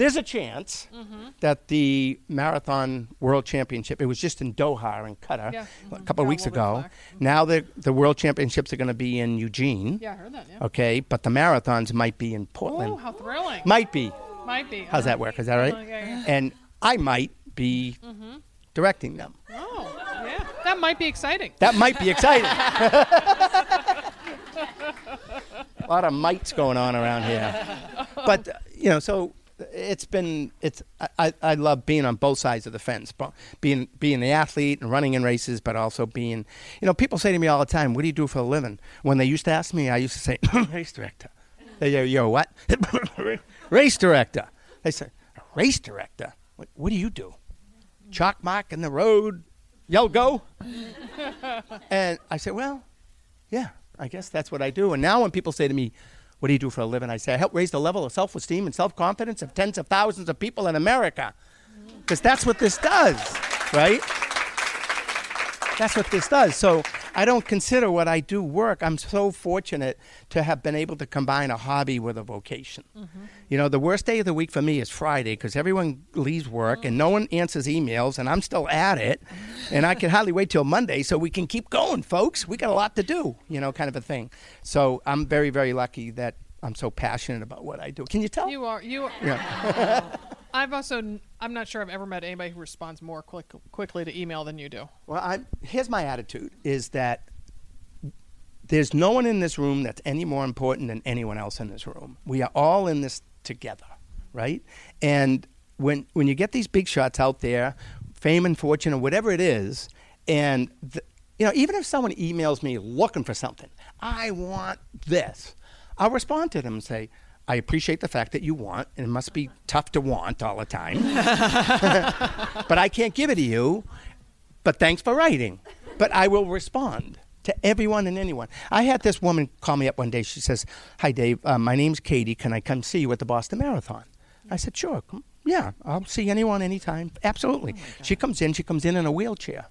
There's a chance mm-hmm. that the marathon world championship, it was just in Doha in Qatar yeah. mm-hmm. a couple of weeks ago. Mm-hmm. Now the, the world championships are going to be in Eugene. Yeah, I heard that. Yeah. Okay, but the marathons might be in Portland. Oh, how thrilling. Might be. Might be. How's that work? Is that right? Okay, yeah. And I might be mm-hmm. directing them. Oh, yeah. That might be exciting. That might be exciting. a lot of mites going on around here. But, uh, you know, so it's been it's I, I love being on both sides of the fence being being the athlete and running in races but also being you know people say to me all the time what do you do for a living? When they used to ask me i used to say race director. They go you're what? Race director. They say race director? What, what do you do? Chalk mark in the road? Yell go? And i said well yeah I guess that's what I do. And now when people say to me, what do you do for a living? I say, I help raise the level of self esteem and self confidence of tens of thousands of people in America. Mm-hmm. Because that's what this does, right? That's what this does. So I don't consider what I do work. I'm so fortunate to have been able to combine a hobby with a vocation. Mm-hmm. You know, the worst day of the week for me is Friday because everyone leaves work and no one answers emails, and I'm still at it. and I can hardly wait till Monday so we can keep going, folks. We got a lot to do, you know, kind of a thing. So I'm very, very lucky that I'm so passionate about what I do. Can you tell? You are. You are. Yeah. I've also I'm not sure I've ever met anybody who responds more quick, quickly to email than you do. Well, I, here's my attitude: is that there's no one in this room that's any more important than anyone else in this room. We are all in this together, right? And when when you get these big shots out there, fame and fortune or whatever it is, and the, you know, even if someone emails me looking for something, I want this. I'll respond to them and say, I appreciate the fact that you want, and it must be tough to want all the time. but I can't give it to you. But thanks for writing. But I will respond to everyone and anyone. I had this woman call me up one day. She says, Hi, Dave. Uh, my name's Katie. Can I come see you at the Boston Marathon? I said, Sure. Yeah, I'll see anyone anytime. Absolutely. Oh she comes in. She comes in in a wheelchair,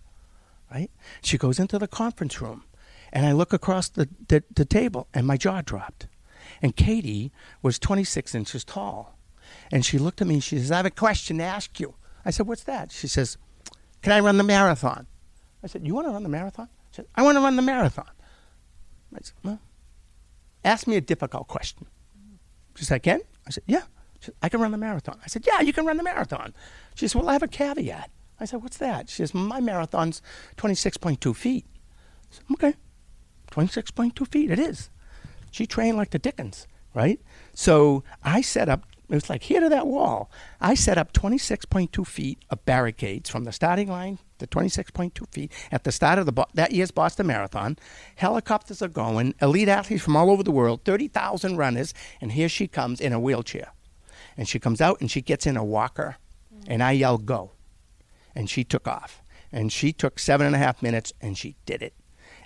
right? She goes into the conference room. And I look across the, the, the table, and my jaw dropped. And Katie was 26 inches tall. And she looked at me and she says, I have a question to ask you. I said, What's that? She says, Can I run the marathon? I said, You want to run the marathon? She said, I want to run the marathon. I said, Well, ask me a difficult question. She said, I can? I said, Yeah. She said, I can run the marathon. I said, Yeah, you can run the marathon. She said, Well, I have a caveat. I said, What's that? She says, My marathon's 26.2 feet. I said, Okay, 26.2 feet, it is. She trained like the Dickens, right? So I set up, it was like here to that wall. I set up 26.2 feet of barricades from the starting line to 26.2 feet at the start of the that year's Boston Marathon. Helicopters are going, elite athletes from all over the world, 30,000 runners, and here she comes in a wheelchair. And she comes out and she gets in a walker, and I yell, go. And she took off. And she took seven and a half minutes, and she did it.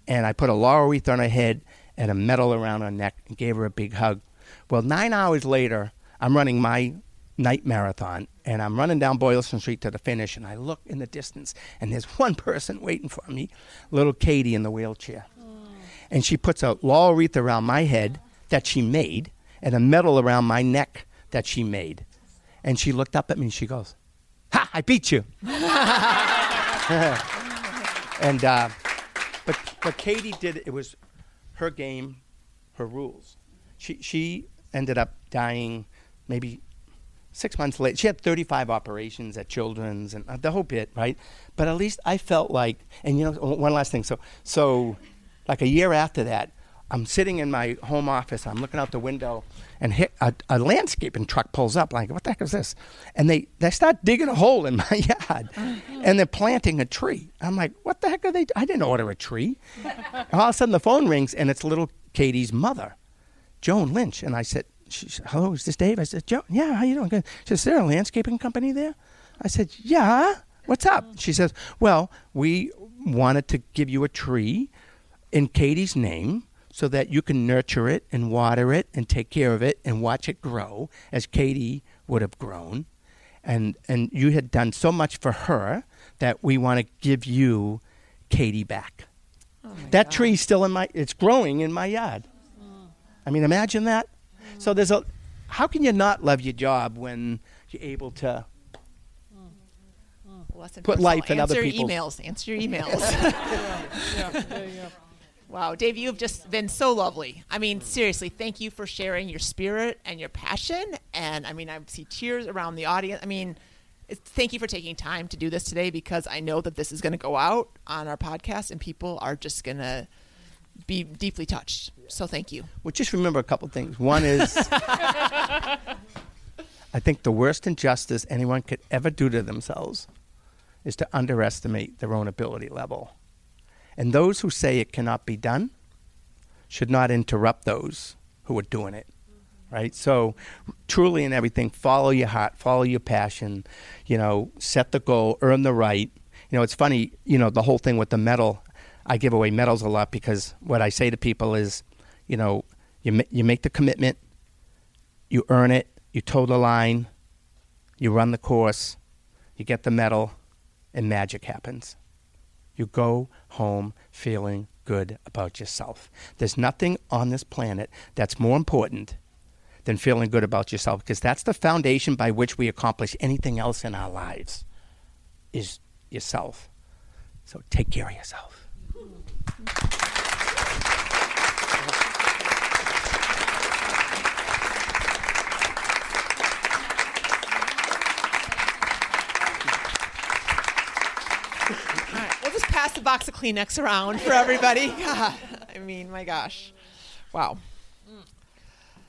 And I put a laurel wreath on her head, and a medal around her neck and gave her a big hug. Well, nine hours later, I'm running my night marathon and I'm running down Boylston Street to the finish and I look in the distance and there's one person waiting for me, little Katie in the wheelchair. Mm. And she puts a laurel wreath around my head that she made and a medal around my neck that she made. And she looked up at me and she goes, Ha, I beat you. and, uh, but, but Katie did, it was her game, her rules. She she ended up dying maybe six months later. She had 35 operations at Children's and uh, the whole bit, right? But at least I felt like, and you know, one last thing. So so, like a year after that, I'm sitting in my home office. I'm looking out the window, and hit a, a, landscaping truck pulls up. Like, what the heck is this? And they they start digging a hole in my yard, mm-hmm. and they're planting a tree. I'm like, what the heck are they? I didn't order a tree. all of a sudden, the phone rings, and it's little Katie's mother, Joan Lynch. And I said, she said, hello, is this Dave? I said, Joan, yeah, how you doing? Good. She said, is there a landscaping company there? I said, yeah. What's up? She says, well, we wanted to give you a tree in Katie's name so that you can nurture it and water it and take care of it and watch it grow as Katie would have grown. And, and you had done so much for her that we want to give you Katie back. Oh that tree's still in my, it's growing in my yard. Mm. I mean, imagine that. So mm. there's a, how can you not love your job when you're able to mm. Lesson Put life in answer other your people's- emails. Answer your emails. yeah, yeah, yeah. wow, Dave, you have just been so lovely. I mean, seriously, thank you for sharing your spirit and your passion. And I mean, I see tears around the audience. I mean, thank you for taking time to do this today because I know that this is going to go out on our podcast and people are just going to be deeply touched. So thank you. Well, just remember a couple things. One is, I think the worst injustice anyone could ever do to themselves is to underestimate their own ability level. And those who say it cannot be done should not interrupt those who are doing it. Right? So, truly in everything, follow your heart, follow your passion, you know, set the goal, earn the right. You know, it's funny, you know, the whole thing with the medal. I give away medals a lot because what I say to people is, you know, you, you make the commitment, you earn it, you toe the line, you run the course, you get the medal, and magic happens. You go home feeling good about yourself. There's nothing on this planet that's more important than feeling good about yourself because that's the foundation by which we accomplish anything else in our lives is yourself. So take care of yourself. Pass the box of Kleenex around for everybody. God, I mean, my gosh. Wow.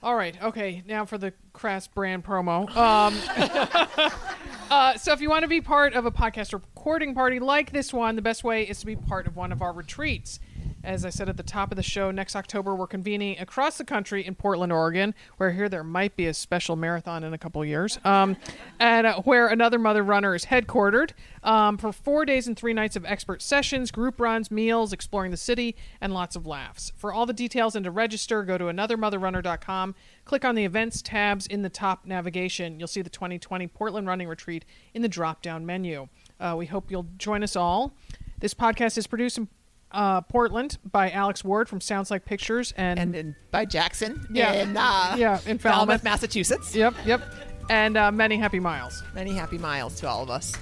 All right. Okay. Now for the Crass brand promo. Um, uh, so if you want to be part of a podcast recording party like this one, the best way is to be part of one of our retreats. As I said at the top of the show, next October we're convening across the country in Portland, Oregon, where here there might be a special marathon in a couple years, um, and uh, where another Mother Runner is headquartered um, for four days and three nights of expert sessions, group runs, meals, exploring the city, and lots of laughs. For all the details and to register, go to anothermotherrunner.com. Click on the events tabs in the top navigation. You'll see the 2020 Portland Running Retreat in the drop down menu. Uh, we hope you'll join us all. This podcast is produced in uh, Portland by Alex Ward from Sounds Like Pictures and, And in, by Jackson Yeah. in, uh, Yeah, in Falmouth. Falmouth, Massachusetts. yep, yep, and uh, many happy miles. Many happy miles to all of us.